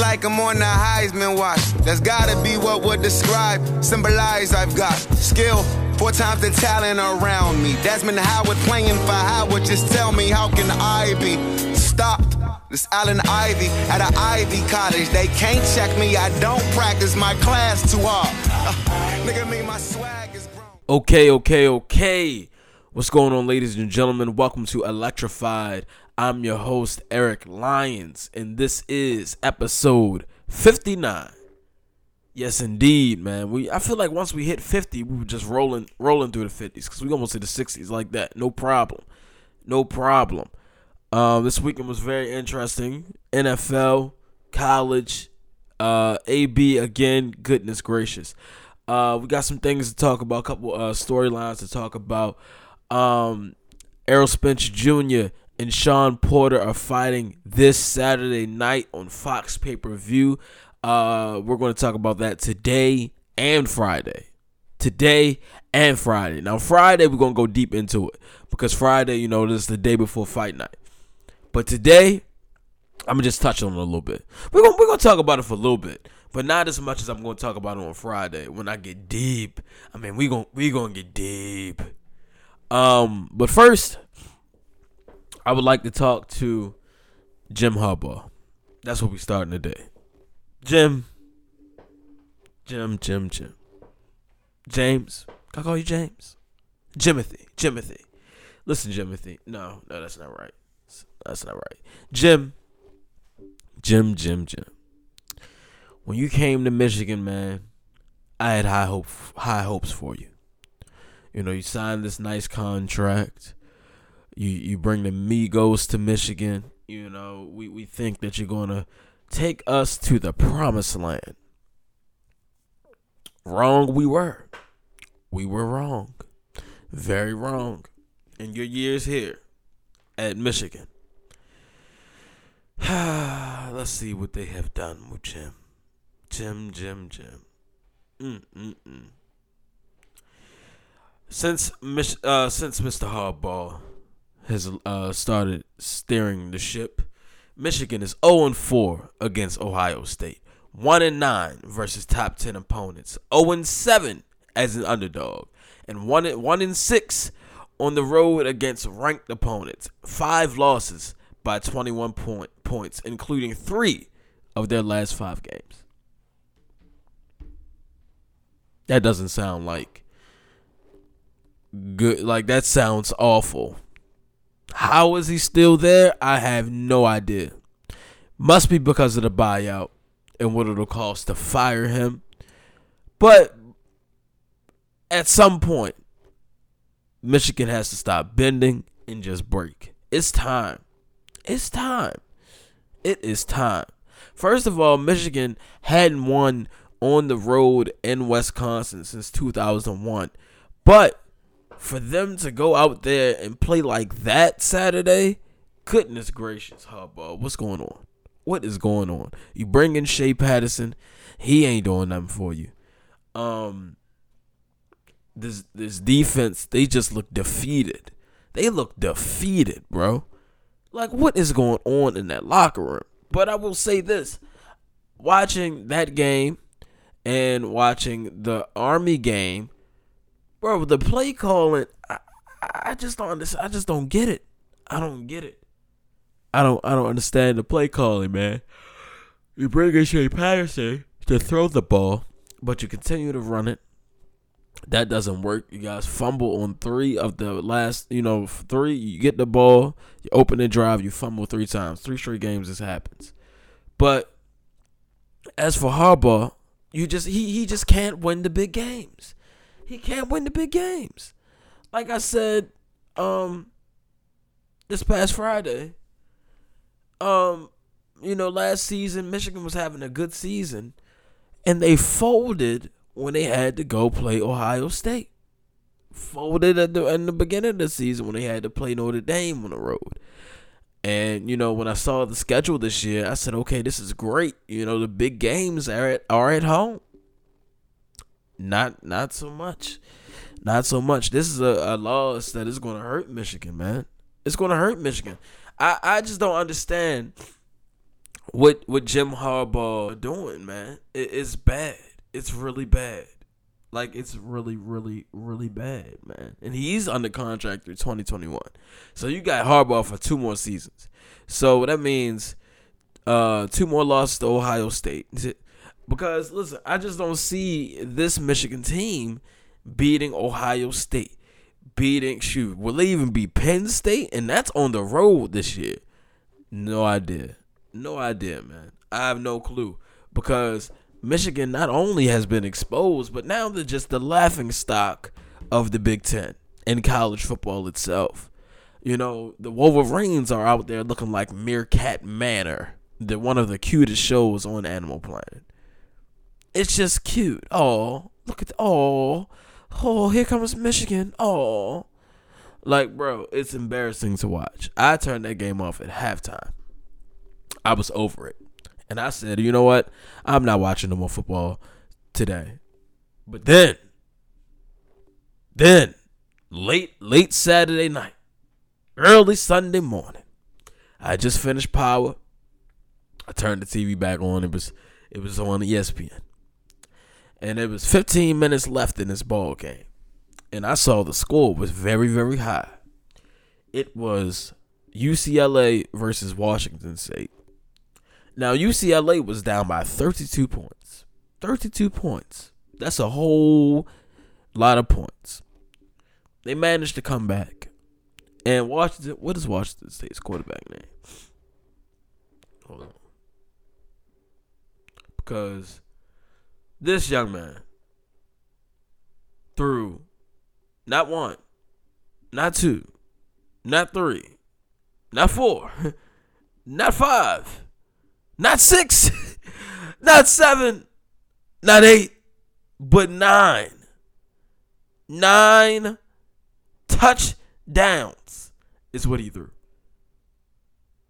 Like I'm on the Heisman watch. That's gotta be what would describe, symbolize I've got skill. Four times the talent around me. Desmond Howard playing for Howard. Just tell me, how can I be stopped? This Allen Ivy at an Ivy college. They can't check me. I don't practice my class too hard. Uh, nigga, me, my swag is grown. Okay, okay, okay. What's going on, ladies and gentlemen? Welcome to Electrified. I'm your host, Eric Lyons, and this is episode 59. Yes, indeed, man. We I feel like once we hit 50, we were just rolling rolling through the 50s because we almost hit the 60s like that. No problem. No problem. Um, this weekend was very interesting. NFL, college, uh, AB again. Goodness gracious. Uh, we got some things to talk about, a couple uh, storylines to talk about. Um, Errol Spence Jr. and Shawn Porter are fighting this Saturday night on Fox pay per view. Uh, we're going to talk about that today and Friday. Today and Friday. Now, Friday, we're going to go deep into it because Friday, you know, this is the day before fight night. But today, I'm gonna just touch on it a little bit. We're gonna we're gonna talk about it for a little bit, but not as much as I'm gonna talk about it on Friday when I get deep. I mean, we gonna we gonna get deep. Um, but first, I would like to talk to Jim Harbaugh. That's what we starting today. Jim, Jim, Jim, Jim, James. Can I call you James? Jimothy, Jimothy. Listen, Jimothy. No, no, that's not right. That's not right. Jim, Jim, Jim, Jim. When you came to Michigan, man, I had high hope, high hopes for you. You know, you signed this nice contract. You you bring the Migos to Michigan. You know, we, we think that you're gonna take us to the promised land. Wrong we were. We were wrong. Very wrong. In your years here at Michigan. Let's see what they have done with Jim. Jim, Jim, Jim. Mm-mm-mm. Since uh, since Mr. Harbaugh has uh, started steering the ship, Michigan is 0 4 against Ohio State. 1 9 versus top 10 opponents. 0 7 as an underdog. And 1 1 6 on the road against ranked opponents. 5 losses by 21 point, points, including 3 of their last 5 games. That doesn't sound like good. Like, that sounds awful. How is he still there? I have no idea. Must be because of the buyout and what it'll cost to fire him. But at some point, Michigan has to stop bending and just break. It's time. It's time. It is time. First of all, Michigan hadn't won on the road in Wisconsin since 2001. But for them to go out there and play like that Saturday, goodness gracious, Harbaugh, what's going on? What is going on? You bring in Shea Patterson, he ain't doing nothing for you. Um, this this defense, they just look defeated. They look defeated, bro. Like what is going on in that locker room? But I will say this: watching that game and watching the Army game, bro, the play calling, I, I just don't understand. I just don't get it. I don't get it. I don't I don't understand the play calling, man. You bring in Shea Patterson to throw the ball, but you continue to run it. That doesn't work. You guys fumble on three of the last, you know, three. You get the ball, you open the drive, you fumble three times. Three straight games, this happens. But as for Harbaugh, you just he he just can't win the big games. He can't win the big games. Like I said, um, this past Friday, um, you know, last season Michigan was having a good season, and they folded when they had to go play Ohio State. Folded at the in the beginning of the season when they had to play Notre Dame on the road. And you know, when I saw the schedule this year, I said, "Okay, this is great. You know, the big games are at are at home." Not not so much, not so much. This is a, a loss that is going to hurt Michigan, man. It's going to hurt Michigan. I I just don't understand what what Jim Harbaugh doing, man. It, it's bad. It's really bad. Like it's really, really, really bad, man. And he's under contract through 2021. So you got Harbaugh for two more seasons. So that means uh two more losses to Ohio State. Because listen, I just don't see this Michigan team beating Ohio State. Beating shoot, will they even beat Penn State? And that's on the road this year. No idea. No idea, man. I have no clue. Because Michigan not only has been exposed, but now they're just the laughing stock of the Big Ten and college football itself. You know, the Wolverines are out there looking like Meerkat Manor, the one of the cutest shows on Animal Planet. It's just cute. Oh, look at oh, oh, here comes Michigan. Oh, like bro, it's embarrassing to watch. I turned that game off at halftime. I was over it. And I said, you know what? I'm not watching no more football today. But then, then, late, late Saturday night, early Sunday morning, I just finished Power. I turned the TV back on. It was, it was on ESPN, and it was 15 minutes left in this ball game, and I saw the score was very, very high. It was UCLA versus Washington State. Now UCLA was down by 32 points. 32 points. That's a whole lot of points. They managed to come back. And Washington, what is Washington State's quarterback name? Hold on. Because this young man threw not one, not two, not three, not four, not five, not six, not seven, not eight, but nine. Nine touchdowns is what he threw.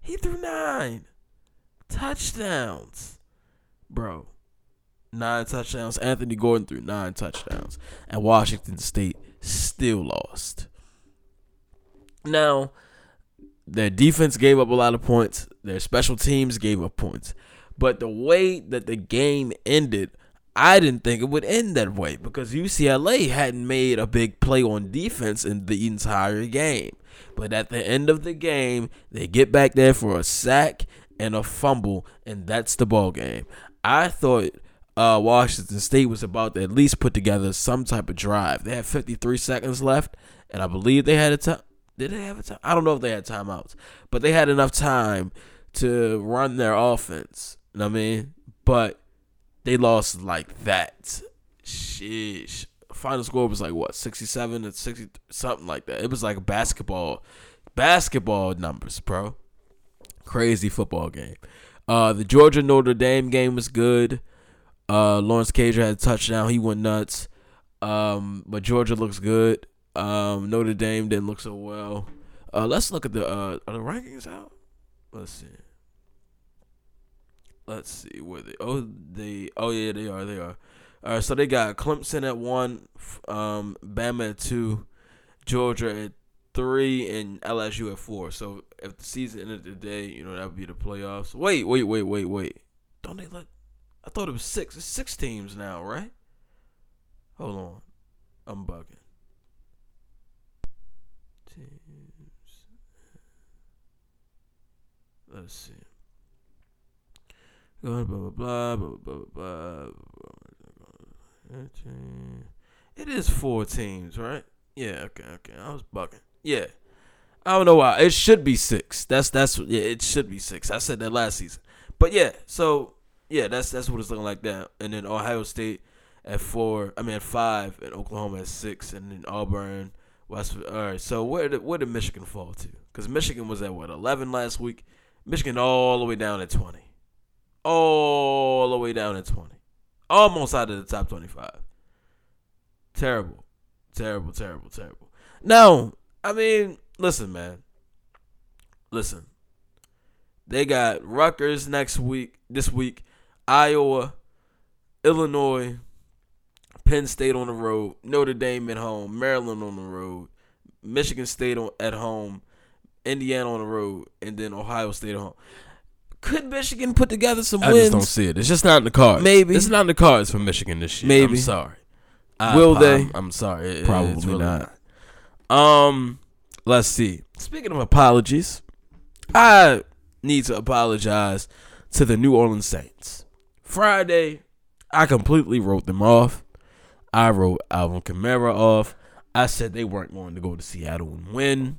He threw nine touchdowns. Bro, nine touchdowns. Anthony Gordon threw nine touchdowns. And Washington State still lost. Now, their defense gave up a lot of points. Their special teams gave up points. But the way that the game ended, I didn't think it would end that way because UCLA hadn't made a big play on defense in the entire game. But at the end of the game, they get back there for a sack and a fumble, and that's the ball game. I thought uh, Washington State was about to at least put together some type of drive. They had 53 seconds left, and I believe they had a time. Did they have a time? I don't know if they had timeouts, but they had enough time to run their offense. You know what I mean? But they lost like that. Sheesh. Final score was like what, 67 and 60 something like that. It was like basketball basketball numbers, bro. Crazy football game. Uh the Georgia Notre Dame game was good. Uh Lawrence Cager had a touchdown. He went nuts. Um but Georgia looks good. Um Notre Dame didn't look so well. Uh let's look at the uh are the rankings out? Let's see. Let's see where they. Oh, they. Oh yeah, they are. They are. All right, so they got Clemson at one, um, Bama at two, Georgia at three, and LSU at four. So if the season ended today, you know that would be the playoffs. Wait, wait, wait, wait, wait. Don't they let? I thought it was six. It's six teams now, right? Hold on, I'm bugging. Teams. Let's see. Blah blah blah blah blah blah. blah. It is four teams, right? Yeah. Okay. Okay. I was bugging. Yeah. I don't know why. It should be six. That's that's yeah. It should be six. I said that last season. But yeah. So yeah, that's that's what it's looking like now. And then Ohio State at four. I mean at five, and Oklahoma at six, and then Auburn. West. All right. So where did where did Michigan fall to? Because Michigan was at what eleven last week. Michigan all the way down at twenty all the way down at 20. Almost out of the top 25. Terrible. Terrible, terrible, terrible. Now, I mean, listen, man. Listen. They got Rutgers next week, this week, Iowa, Illinois, Penn State on the road, Notre Dame at home, Maryland on the road, Michigan State on, at home, Indiana on the road, and then Ohio State at home Could Michigan put together some I wins? I just don't see it. It's just not in the cards. Maybe. it's not in the cards for Michigan this year. Maybe. I'm sorry. I Will apo- they? I'm sorry. It- Probably it's really not. not. Um, let's see. Speaking of apologies, I need to apologize to the New Orleans Saints. Friday, I completely wrote them off. I wrote Alvin Kamara off. I said they weren't going to go to Seattle and win.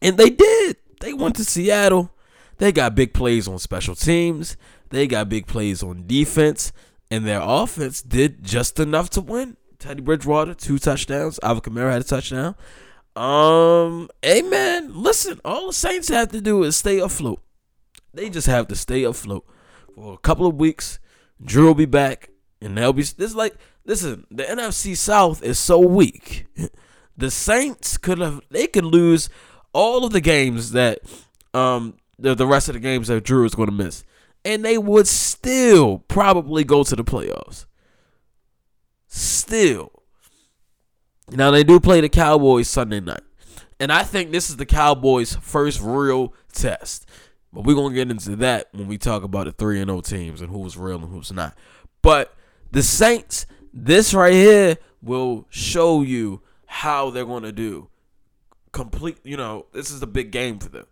And they did. They went to Seattle. They got big plays on special teams. They got big plays on defense. And their offense did just enough to win. Teddy Bridgewater, two touchdowns. Alvin Kamara had a touchdown. Um, man, listen, all the Saints have to do is stay afloat. They just have to stay afloat for a couple of weeks. Drew will be back, and they'll be. This is like, listen, the NFC South is so weak. The Saints could have, they could lose all of the games that, um, the the rest of the games that Drew is going to miss, and they would still probably go to the playoffs. Still. Now they do play the Cowboys Sunday night. And I think this is the Cowboys' first real test. But we're gonna get into that when we talk about the 3 and 0 teams and who's real and who's not. But the Saints, this right here will show you how they're gonna do. Complete, you know, this is a big game for them.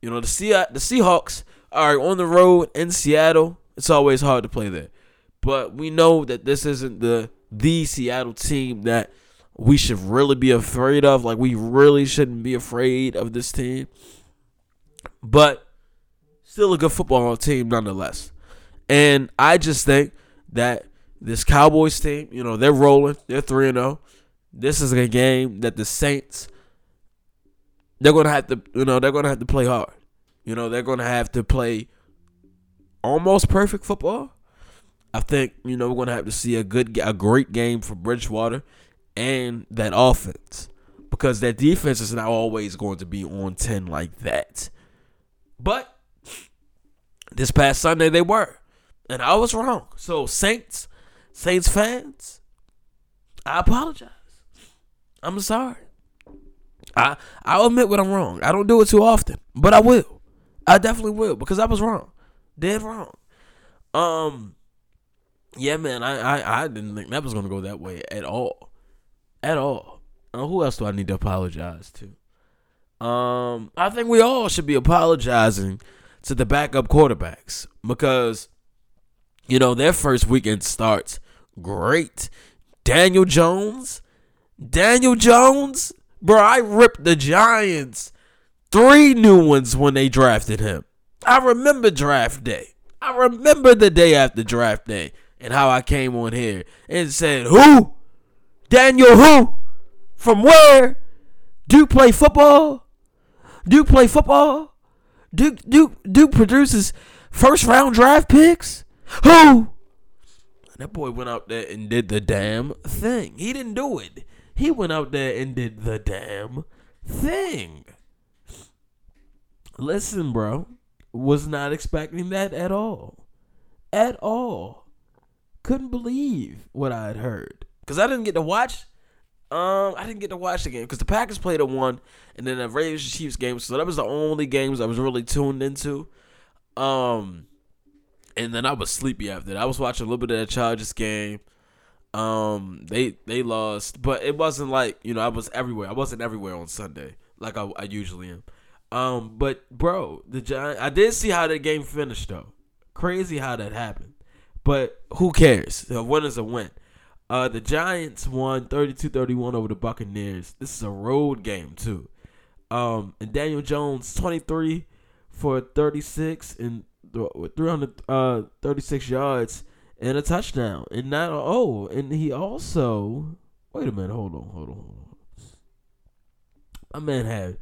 You know, the Se- the Seahawks are on the road in Seattle. It's always hard to play there. But we know that this isn't the the Seattle team that we should really be afraid of. Like we really shouldn't be afraid of this team. But still a good football team nonetheless. And I just think that this Cowboys team, you know, they're rolling. They're 3 and 0. This is a game that the Saints they're going to have to, you know, they're going to have to play hard. You know, they're going to have to play almost perfect football. I think, you know, we're going to have to see a good a great game for Bridgewater and that offense because that defense is not always going to be on 10 like that. But this past Sunday they were. And I was wrong. So Saints, Saints fans, I apologize. I'm sorry. I I'll admit when I'm wrong. I don't do it too often, but I will. I definitely will because I was wrong. Dead wrong. Um yeah, man, I, I, I didn't think that was gonna go that way at all. At all. Uh, who else do I need to apologize to? Um, I think we all should be apologizing to the backup quarterbacks because you know their first weekend starts great. Daniel Jones, Daniel Jones, bro, I ripped the Giants three new ones when they drafted him. I remember draft day. I remember the day after draft day and how I came on here and said, "Who? Daniel who? From where? Duke play football? Duke play football? Duke Duke Duke produces first round draft picks? Who?" That boy went out there and did the damn thing. He didn't do it. He went out there and did the damn thing. Listen, bro. Was not expecting that at all. At all. Couldn't believe what I had heard. Because I didn't get to watch. Um, I didn't get to watch the game because the Packers played a one, and then the Raiders Chiefs game. So that was the only games I was really tuned into. Um, and then I was sleepy after that. I was watching a little bit of that Chargers game. Um, they they lost, but it wasn't like you know I was everywhere. I wasn't everywhere on Sunday like I, I usually am. Um, but bro, the Giant. I did see how that game finished though. Crazy how that happened. But who cares? A win is a win. Uh, the Giants won 32-31 over the Buccaneers. This is a road game too. Um, and Daniel Jones 23 for 36 and th- 336 yards and a touchdown. And not oh, and he also wait a minute, hold on, hold on, hold on. My man had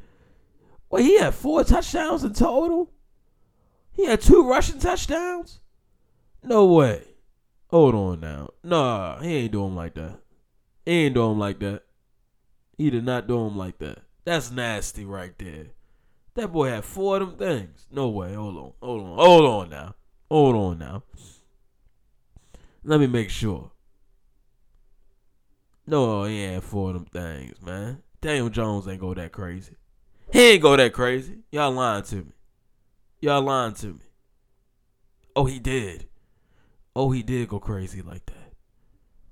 well, he had four touchdowns in total. He had two rushing touchdowns. No way. Hold on now. Nah, he ain't doing like that. He ain't doing like that. He did not do him like that. That's nasty right there. That boy had four of them things. No way. Hold on. Hold on. Hold on now. Hold on now. Let me make sure. No, he ain't four of them things, man. Daniel Jones ain't go that crazy. He ain't go that crazy. Y'all lying to me. Y'all lying to me. Oh, he did. Oh, he did go crazy like that.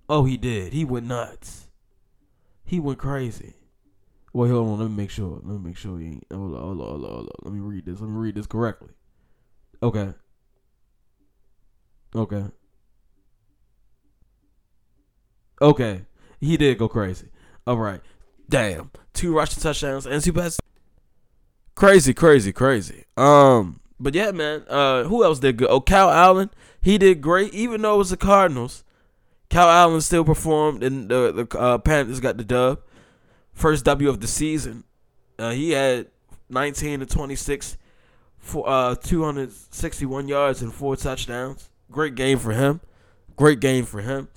Oh, he did. He went nuts. He went crazy. Wait, hold on. Let me make sure. Let me make sure he ain't. Hold on, hold on, hold on, hold on. Let me read this. Let me read this correctly. Okay. Okay. Okay. He did go crazy. All right. Damn. Two rushing touchdowns and two passes. Crazy, crazy, crazy. Um, but yeah, man. Uh, who else did good? Oh, Kyle Allen. He did great, even though it was the Cardinals. Kyle Allen still performed, and the the uh, Panthers got the dub. First W of the season. Uh, he had 19 to 26 for uh 261 yards and four touchdowns. Great game for him. Great game for him.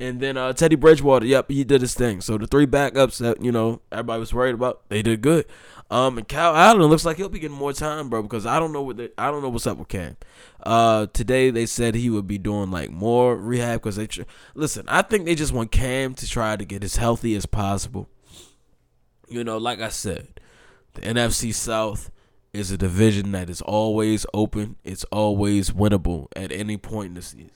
And then uh, Teddy Bridgewater, yep, he did his thing. So the three backups that you know everybody was worried about, they did good. Um, and Kyle Allen looks like he'll be getting more time, bro, because I don't know what they, I don't know what's up with Cam. Uh, today they said he would be doing like more rehab because they tr- listen. I think they just want Cam to try to get as healthy as possible. You know, like I said, the NFC South is a division that is always open. It's always winnable at any point in the season.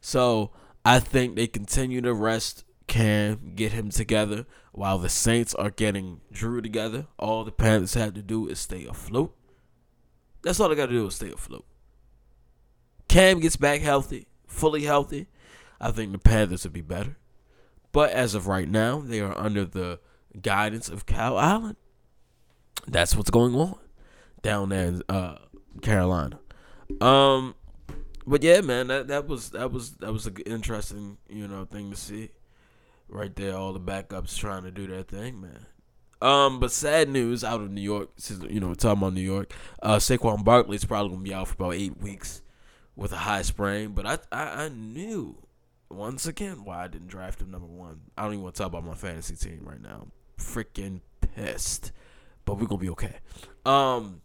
So I think they continue to rest Cam, get him together while the Saints are getting Drew together. All the Panthers have to do is stay afloat. That's all they got to do is stay afloat. Cam gets back healthy, fully healthy. I think the Panthers would be better. But as of right now, they are under the guidance of Kyle Allen. That's what's going on down there in uh, Carolina. Um, but yeah, man, that that was that was that was an interesting you know thing to see, right there. All the backups trying to do their thing, man. Um, but sad news out of New York. Since, you know, talking about New York. Uh, Saquon Barkley's probably gonna be out for about eight weeks with a high sprain. But I, I, I knew once again why I didn't draft him number one. I don't even want to talk about my fantasy team right now. Freaking pissed, but we're gonna be okay. Um,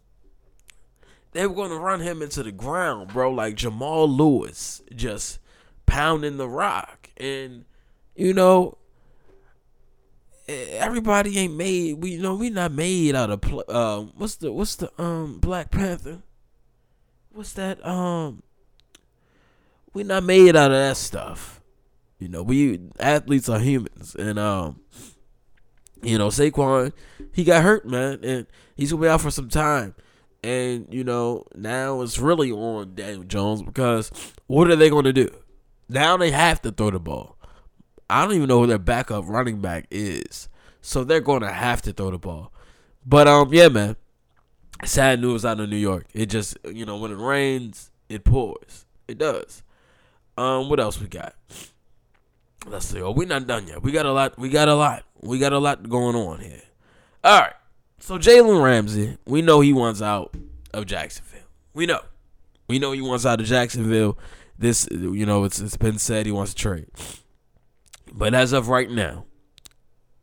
they were gonna run him into the ground, bro, like Jamal Lewis, just pounding the rock, and you know everybody ain't made. We you know we not made out of uh, what's the what's the um Black Panther? What's that um? We not made out of that stuff. You know, we athletes are humans, and um, you know Saquon, he got hurt, man, and he's gonna be out for some time. And you know now it's really on Daniel Jones because what are they going to do? Now they have to throw the ball. I don't even know who their backup running back is. So they're going to have to throw the ball. But um yeah, man. Sad news out of New York. It just, you know, when it rains, it pours. It does. Um what else we got? Let's see. Oh, we're not done yet. We got a lot. We got a lot. We got a lot going on here. All right. So Jalen Ramsey, we know he wants out of Jacksonville. We know. We know he wants out of Jacksonville. This, you know, it's it's been said he wants to trade. But as of right now,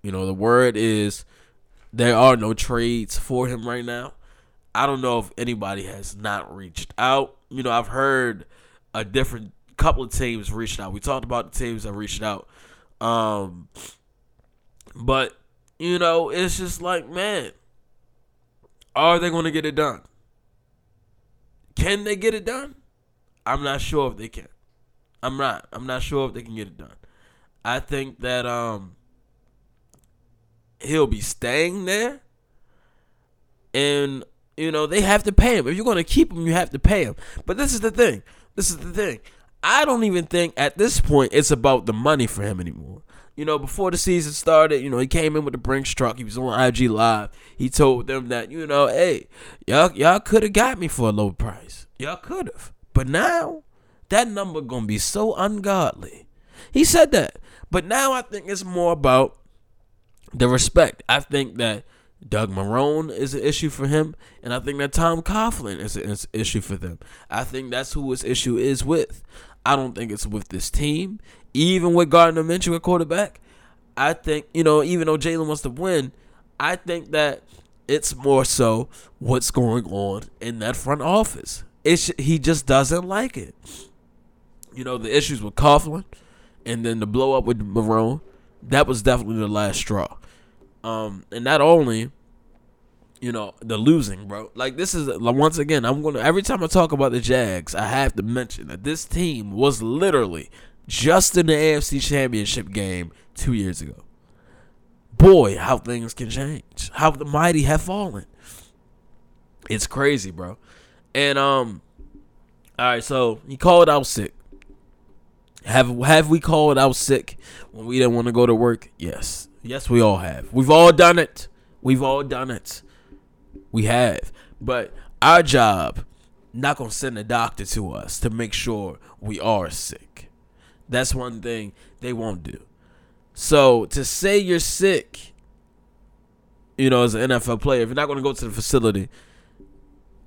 you know, the word is there are no trades for him right now. I don't know if anybody has not reached out. You know, I've heard a different couple of teams reached out. We talked about the teams that reached out. Um but you know, it's just like, man, are they going to get it done? Can they get it done? I'm not sure if they can. I'm not. I'm not sure if they can get it done. I think that um he'll be staying there. And you know, they have to pay him. If you're going to keep him, you have to pay him. But this is the thing. This is the thing. I don't even think at this point it's about the money for him anymore. You know, before the season started, you know, he came in with the Brinks truck. He was on IG Live. He told them that, you know, hey, y'all y'all could have got me for a low price. Y'all could have. But now, that number gonna be so ungodly. He said that. But now I think it's more about the respect. I think that Doug Marrone is an issue for him, and I think that Tom Coughlin is an issue for them. I think that's who his issue is with. I don't think it's with this team. Even with Gardner Minshew at quarterback, I think you know, even though Jalen wants to win, I think that it's more so what's going on in that front office. It's he just doesn't like it. You know, the issues with Coughlin, and then the blow up with Marrone, that was definitely the last straw. Um, and not only you know, the losing, bro. Like this is once again, I'm gonna every time I talk about the Jags, I have to mention that this team was literally just in the AFC Championship game two years ago. Boy, how things can change. How the mighty have fallen. It's crazy, bro. And um, all right, so he called out sick. Have have we called out sick when we didn't want to go to work? Yes. Yes, we all have. We've all done it. We've all done it. We have. But our job not to send a doctor to us to make sure we are sick. That's one thing they won't do. So to say you're sick, you know, as an NFL player, if you're not going to go to the facility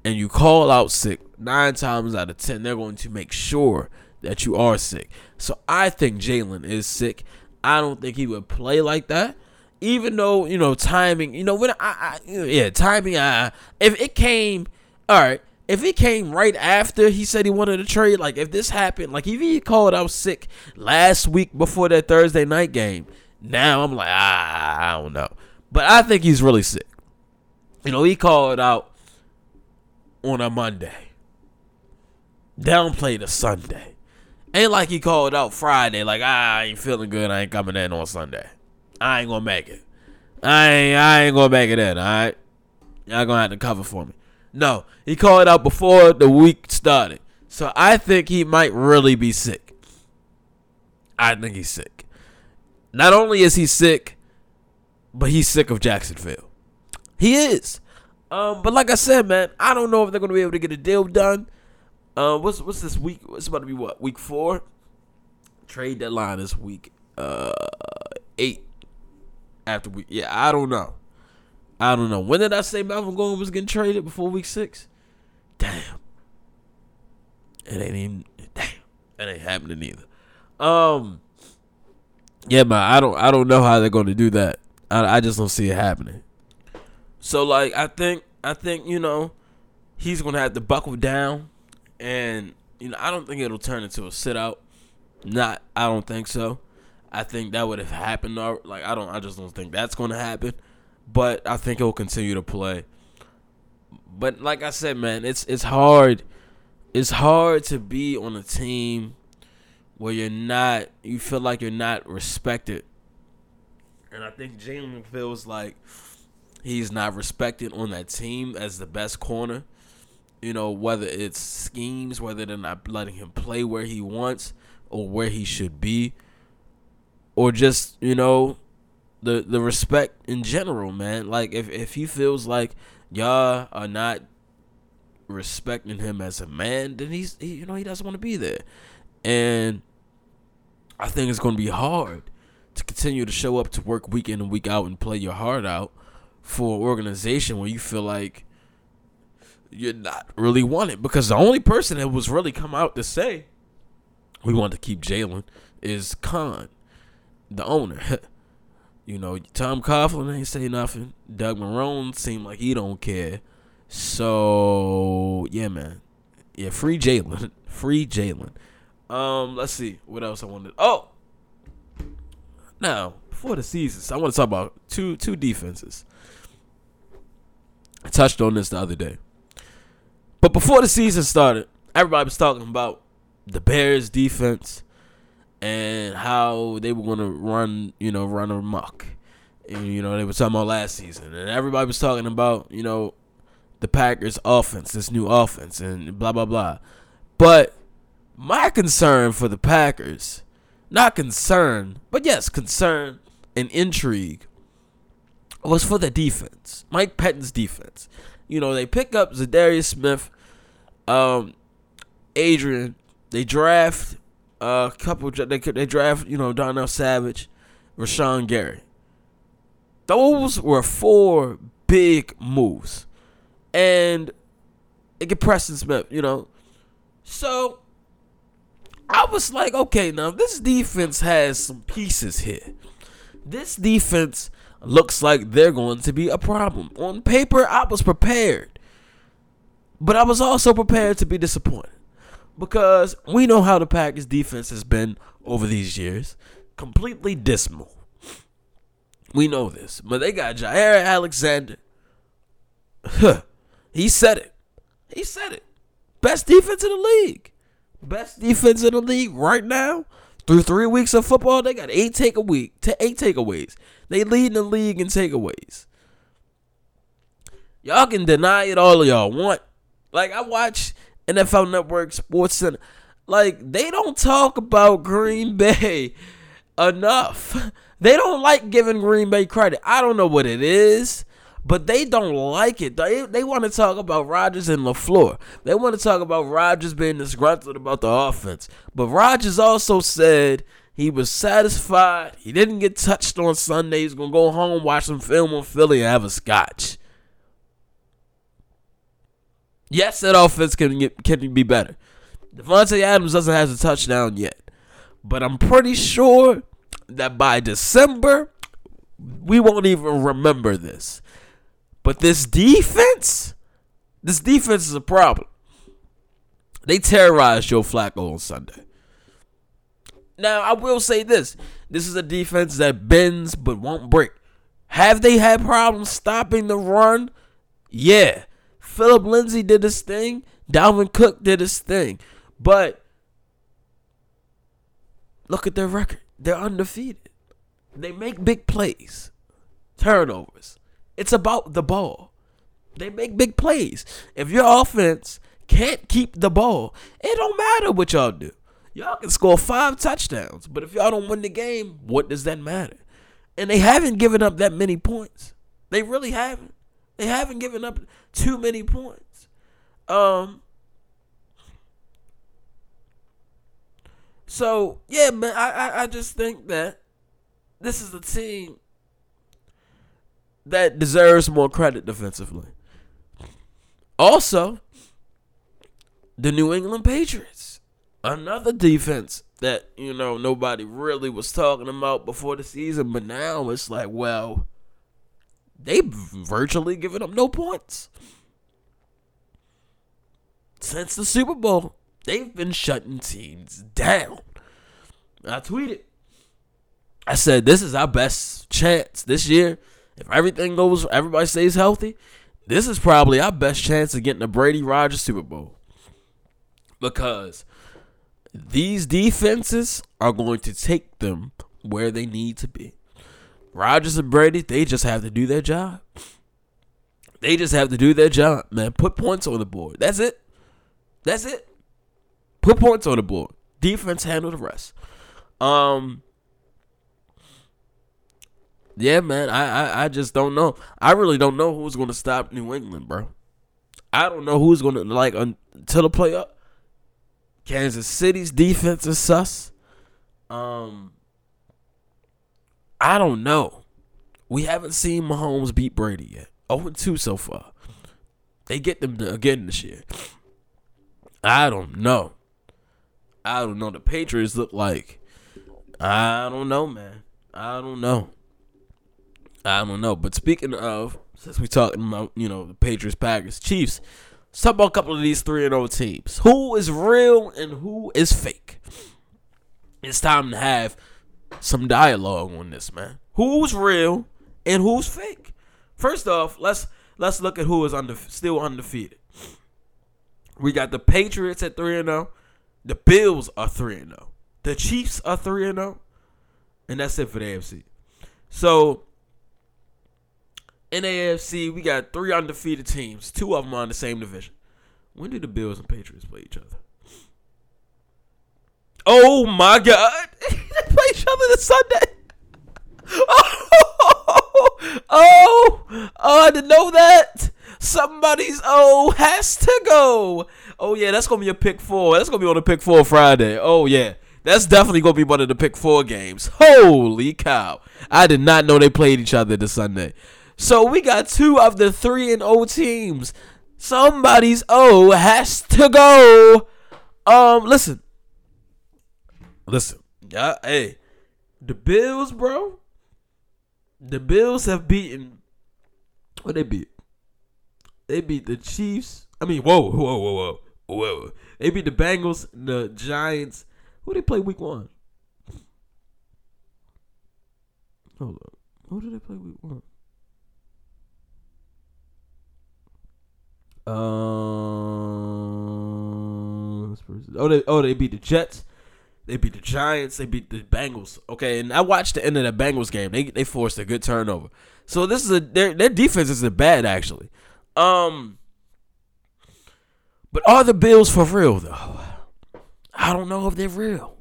and you call out sick, nine times out of ten, they're going to make sure that you are sick. So I think Jalen is sick. I don't think he would play like that. Even though you know timing, you know when I, I yeah timing. I if it came, all right. If it came right after he said he wanted to trade, like if this happened, like if he called out sick last week before that Thursday night game, now I'm like ah, I don't know, but I think he's really sick. You know, he called out on a Monday, downplayed a Sunday. Ain't like he called out Friday, like ah, I ain't feeling good. I ain't coming in on Sunday. I ain't gonna make it. I ain't, I ain't gonna make it in. All right, y'all gonna have to cover for me. No, he called out before the week started, so I think he might really be sick. I think he's sick. Not only is he sick, but he's sick of Jacksonville. He is. Um, but like I said, man, I don't know if they're gonna be able to get a deal done. Uh, what's what's this week? It's about to be what week four. Trade deadline is week uh eight. After week, yeah, I don't know. I don't know. When did I say Melvin Gordon was getting traded before week six? Damn. It ain't even. Damn. It ain't happening either. Um. Yeah, man. I don't. I don't know how they're to do that. I, I just don't see it happening. So like, I think. I think you know, he's gonna have to buckle down and you know I don't think it'll turn into a sit out. Not I don't think so. I think that would have happened. Like I don't. I just don't think that's to happen. But I think he'll continue to play. But like I said, man, it's it's hard. It's hard to be on a team where you're not. You feel like you're not respected. And I think Jalen feels like he's not respected on that team as the best corner you know, whether it's schemes, whether they're not letting him play where he wants or where he should be, or just, you know, the the respect in general, man. Like if if he feels like y'all are not respecting him as a man, then he's he, you know, he doesn't want to be there. And I think it's going to be hard to continue to show up to work week in and week out and play your heart out for an organization where you feel like you're not really wanted because the only person that was really come out to say we want to keep Jalen is Khan, the owner. you know, Tom Coughlin ain't say nothing. Doug Marrone seemed like he don't care. So yeah, man, yeah, free Jalen, free Jalen. Um, let's see what else I wanted. Oh, now before the season, I want to talk about two two defenses. I touched on this the other day. But before the season started, everybody was talking about the Bears defense and how they were going to run, you know, run amok. And, you know, they were talking about last season. And everybody was talking about, you know, the Packers offense, this new offense, and blah, blah, blah. But my concern for the Packers, not concern, but yes, concern and intrigue, was for the defense. Mike Pettine's defense. You know, they pick up Za'Darius Smith um, Adrian, they draft a couple. They they draft you know Darnell Savage, Rashan Gary. Those were four big moves, and they get Preston Smith. You know, so I was like, okay, now this defense has some pieces here. This defense looks like they're going to be a problem. On paper, I was prepared. But I was also prepared to be disappointed because we know how the Packers defense has been over these years. Completely dismal. We know this. But they got Jaire Alexander, he said it. He said it. Best defense in the league. Best defense in the league right now. Through three weeks of football, they got eight take a week, t- eight takeaways. They lead the league in takeaways. Y'all can deny it all y'all want. Like I watch NFL Network, Sports Center. Like they don't talk about Green Bay enough. They don't like giving Green Bay credit. I don't know what it is, but they don't like it. They they want to talk about Rodgers and LaFleur. They want to talk about Rodgers being disgruntled about the offense. But Rodgers also said he was satisfied. He didn't get touched on Sunday. He's gonna go home, watch some film on Philly, and have a scotch. Yes, that offense can get, can be better. Davante Adams doesn't have a touchdown yet, but I'm pretty sure that by December we won't even remember this. But this defense, this defense is a problem. They terrorized Joe Flacco on Sunday. Now, I will say this. This is a defense that bends but won't break. Have they had problems stopping the run? Yeah. Phillip Lindsay did his thing. Dalvin Cook did his thing. But look at their record. They're undefeated. They make big plays, turnovers. It's about the ball. They make big plays. If your offense can't keep the ball, it don't matter what y'all do. Y'all can score five touchdowns, but if y'all don't win the game, what does that matter? And they haven't given up that many points. They really haven't. They haven't given up too many points. Um So yeah, man, I, I, I just think that this is a team that deserves more credit defensively. Also, the New England Patriots, another defense that you know nobody really was talking about before the season, but now it's like, well, they've virtually given up no points since the Super Bowl. They've been shutting teams down. I tweeted. I said, this is our best chance this year. If everything goes, everybody stays healthy, this is probably our best chance of getting a Brady Rodgers Super Bowl. Because these defenses are going to take them where they need to be. Rodgers and Brady, they just have to do their job. They just have to do their job, man. Put points on the board. That's it. That's it. Put points on the board. Defense handle the rest. Um. Yeah, man. I, I I just don't know. I really don't know who's going to stop New England, bro. I don't know who's going to like until the playoff. Kansas City's defense is sus. Um. I don't know. We haven't seen Mahomes beat Brady yet. 0 2 so far. They get them again this year. I don't know. I don't know. The Patriots look like. I don't know, man. I don't know. I don't know. But speaking of, since we talking about, you know, the Patriots, Packers, Chiefs, let's talk about a couple of these 3 0 teams. Who is real and who is fake? It's time to have some dialogue on this, man. Who's real and who's fake? First off, let's let's look at who is under, still undefeated. We got the Patriots at 3 0. The Bills are 3 0. The Chiefs are 3 0. And that's it for the AFC. So, in AFC, we got three undefeated teams. Two of them are in the same division. When do the Bills and Patriots play each other? Oh my God. each other this Sunday. Oh, oh, oh, I didn't know that. Somebody's oh has to go. Oh yeah, that's gonna be a pick four. That's gonna be on the pick four Friday. Oh yeah. That's definitely gonna be one of the pick four games. Holy cow. I did not know they played each other this Sunday. So we got two of the three and O teams. Somebody's O has to go. Um, listen. Listen. Yeah, hey. The Bills, bro. The Bills have beaten what they beat? They beat the Chiefs. I mean, whoa, whoa, whoa, whoa, whoa. They beat the Bengals, the Giants. Who they play week one? Hold up. Who did they play week one? Um, oh, they oh they beat the Jets. They beat the Giants. They beat the Bengals. Okay, and I watched the end of the Bengals game. They they forced a good turnover. So this is a their their defense isn't bad actually. Um, but are the Bills for real though? I don't know if they're real.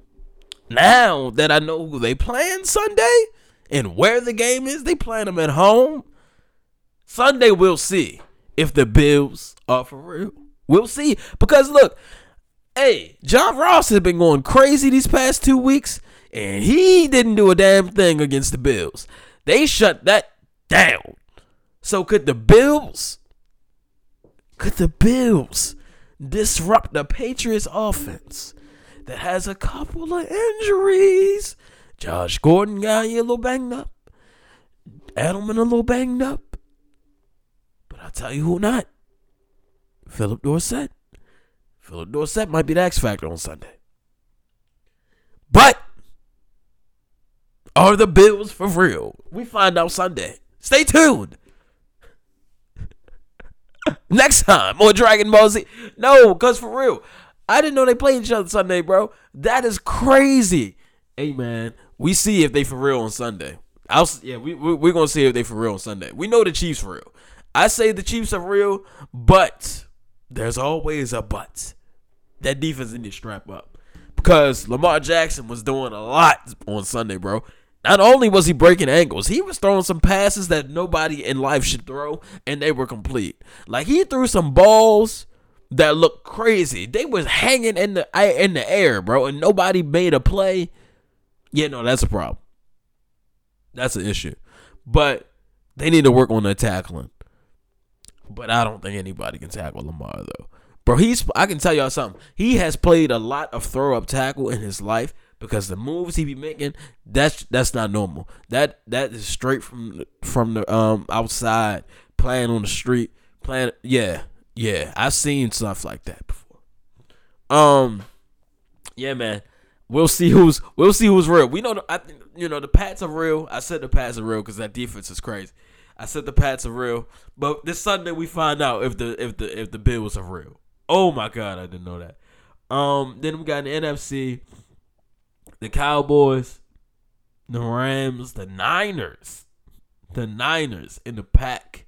Now that I know who they playing Sunday and where the game is, they playing them at home. Sunday we'll see if the Bills are for real. We'll see because look, hey, John Ross has been going crazy these past two weeks, and he didn't do a damn thing against the Bills. They shut that down. So could the Bills? Could the Bills disrupt the Patriots offense that has a couple of injuries? Josh Gordon got a little banged up. Edelman a little banged up. But I'll tell you who not. Phillip Dorsett. Phillip Dorsett might be the X factor on Sunday. But are the Bills for real? We find out Sunday. Stay tuned. Next time on Dragon Ball Z. No, because for real, I didn't know they played each other Sunday, bro. That is crazy. Hey, man, we see if they for real on Sunday. I'll yeah, we, we we're gonna see if they for real on Sunday. We know the Chiefs for real. I say the Chiefs are real, but there's always a but. That defense need to strap up because Lamar Jackson was doing a lot on Sunday, bro. Not only was he breaking angles, he was throwing some passes that nobody in life should throw, and they were complete. Like he threw some balls that looked crazy. They was hanging in the in the air, bro, and nobody made a play. Yeah, no, that's a problem. That's an issue. But they need to work on their tackling. But I don't think anybody can tackle Lamar though. Bro, he's I can tell y'all something. He has played a lot of throw up tackle in his life because the moves he be making, that's that's not normal. That that is straight from from the um outside playing on the street, playing yeah, yeah. I've seen stuff like that before. Um yeah, man. We'll see who's we'll see who's real. We know the, I you know the Pats are real. I said the Pats are real because that defense is crazy. I said the Pats are real, but this Sunday we find out if the if the if the Bills are real. Oh my God, I didn't know that. Um, then we got the NFC, the Cowboys, the Rams, the Niners, the Niners in the pack.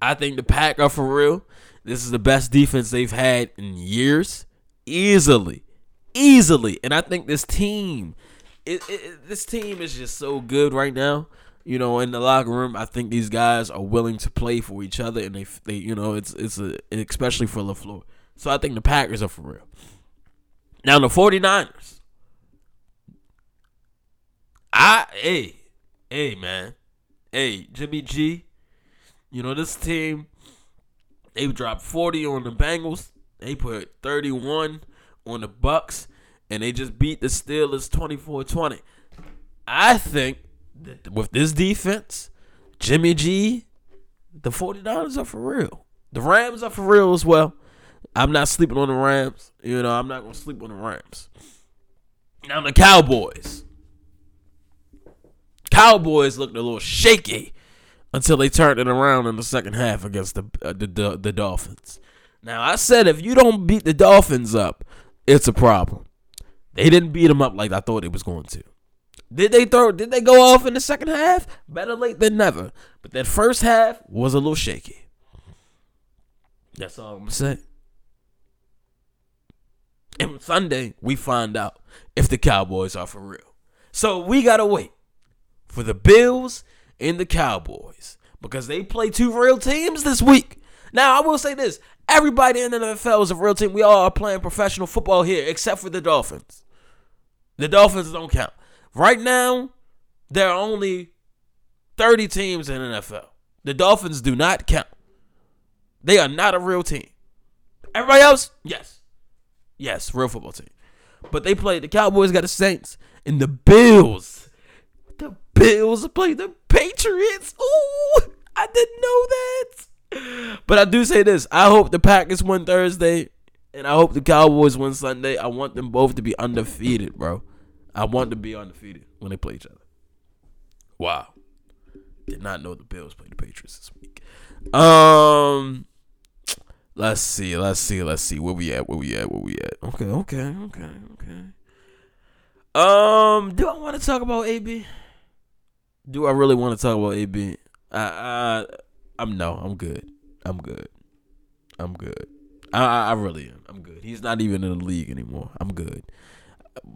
I think the pack are for real. This is the best defense they've had in years, easily, easily. And I think this team, it, it, this team is just so good right now you know, in the locker room, I think these guys are willing to play for each other, and they, they, you know, it's it's a especially for LaFleur. So I think the Packers are for real. Now the 49ers. I hey, hey man. Hey, Jimmy G. You know, this team, they dropped 40 on the Bengals. They put 31 on the Bucks, and they just beat the Steelers 24-20. I think with this defense, Jimmy G, the 49ers are for real. The Rams are for real as well. I'm not sleeping on the Rams. You know, I'm not going to sleep on the Rams. Now, the Cowboys. Cowboys looked a little shaky until they turned it around in the second half against the, uh, the, the, the Dolphins. Now, I said if you don't beat the Dolphins up, it's a problem. They didn't beat them up like I thought it was going to. Did they throw? Did they go off in the second half? Better late than never. But that first half was a little shaky. That's all I'm gonna say. And Sunday we find out if the Cowboys are for real. So we gotta wait for the Bills and the Cowboys because they play two real teams this week. Now I will say this: everybody in the NFL is a real team. We all are playing professional football here, except for the Dolphins. The Dolphins don't count. Right now, there are only 30 teams in NFL. The Dolphins do not count. They are not a real team. Everybody else, yes. Yes, real football team. But they played the Cowboys got the Saints and the Bills. The Bills play the Patriots. Ooh, I didn't know that. But I do say this. I hope the Packers win Thursday and I hope the Cowboys win Sunday. I want them both to be undefeated, bro. I want to be undefeated when they play each other. Wow. Did not know the Bills played the Patriots this week. Um, let's see, let's see, let's see where we at, where we at, where we at. Okay, okay, okay, okay. Um, do I want to talk about AB? Do I really want to talk about AB? I, I, I'm no, I'm good. I'm good. I'm good. I, I really am. I'm good. He's not even in the league anymore. I'm good.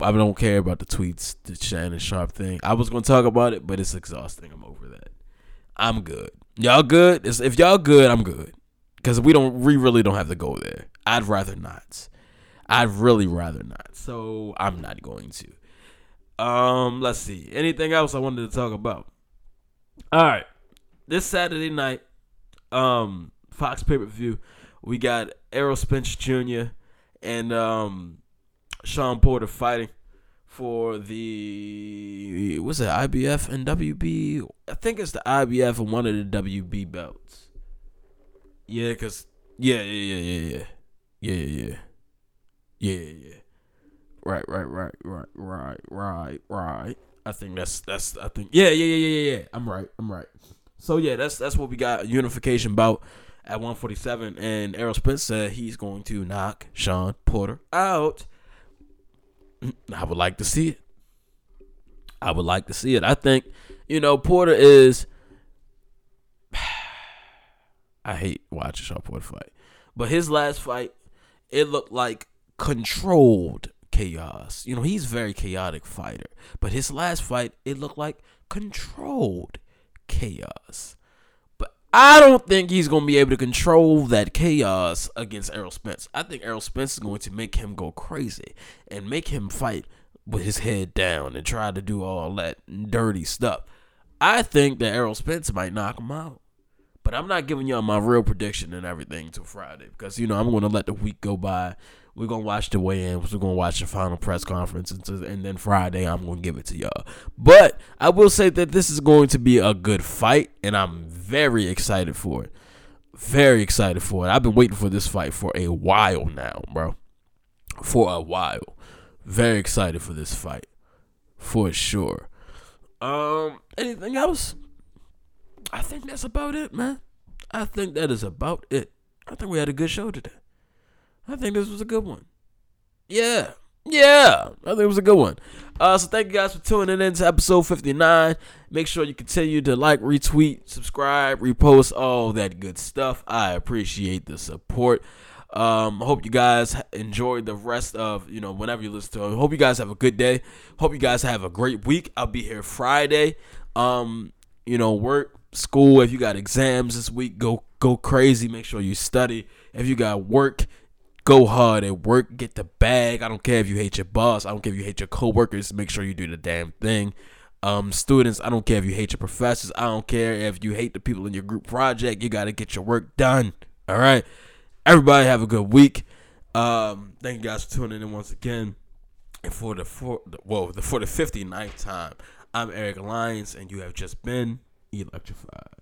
I don't care about the tweets, the Shannon Sharpe thing. I was gonna talk about it, but it's exhausting. I'm over that. I'm good. Y'all good? If y'all good, I'm good. Cause we don't, we really don't have to go there. I'd rather not. I'd really rather not. So I'm not going to. Um, let's see. Anything else I wanted to talk about? All right. This Saturday night, um, Fox pay per view, we got Errol Spence Jr. and um Shawn Porter fighting for the what's it IBF and WB? I think it's the IBF and one of the WB belts. Yeah, cause yeah, yeah, yeah, yeah, yeah, yeah, yeah, yeah, yeah. Right, right, right, right, right, right, right. I think that's that's I think yeah, yeah, yeah, yeah, yeah. I'm right. I'm right. So yeah, that's that's what we got unification bout at 147 and Errol Spence said he's going to knock Shawn Porter out. I would like to see it. I would like to see it. I think, you know, Porter is. I hate watching Shawn Porter fight, but his last fight, it looked like controlled chaos. You know, he's a very chaotic fighter, but his last fight, it looked like controlled chaos. I don't think he's going to be able to control that chaos against Errol Spence. I think Errol Spence is going to make him go crazy and make him fight with his head down and try to do all that dirty stuff. I think that Errol Spence might knock him out. But I'm not giving y'all my real prediction and everything until Friday because you know I'm going to let the week go by. We're gonna watch the weigh-ins. We're gonna watch the final press conference, and, then Friday I'm gonna give it to y'all. But I will say that this is going to be a good fight, and I'm very excited for it. Very excited for it. I've been waiting for this fight for a while now, bro. For a while. Very excited for this fight, for sure. Um, anything else? I think that's about it, man. I think that is about it. I think we had a good show today. I think this was a good one. Yeah. Yeah. I think it was a good one. Uh, so thank you guys for tuning in to episode 59. Make sure you continue to like, retweet, subscribe, repost, all that good stuff. I appreciate the support. Um, hope you guys enjoy the rest of, you know, whenever you listen to it. Hope you guys have a good day. Hope you guys have a great week. I'll be here Friday. Um, you know, work, school. If you got exams this week, go go crazy. Make sure you study. If you got work, go hard at work, get the bag. I don't care if you hate your boss. I don't care if you hate your coworkers. Make sure you do the damn thing. Um, students, I don't care if you hate your professors. I don't care if you hate the people in your group project. You got to get your work done. All right. Everybody have a good week. Um, thank you guys for tuning in once again. And for the for the, whoa, the for the 59th time, I'm Eric Lyons, and you have just been electrified.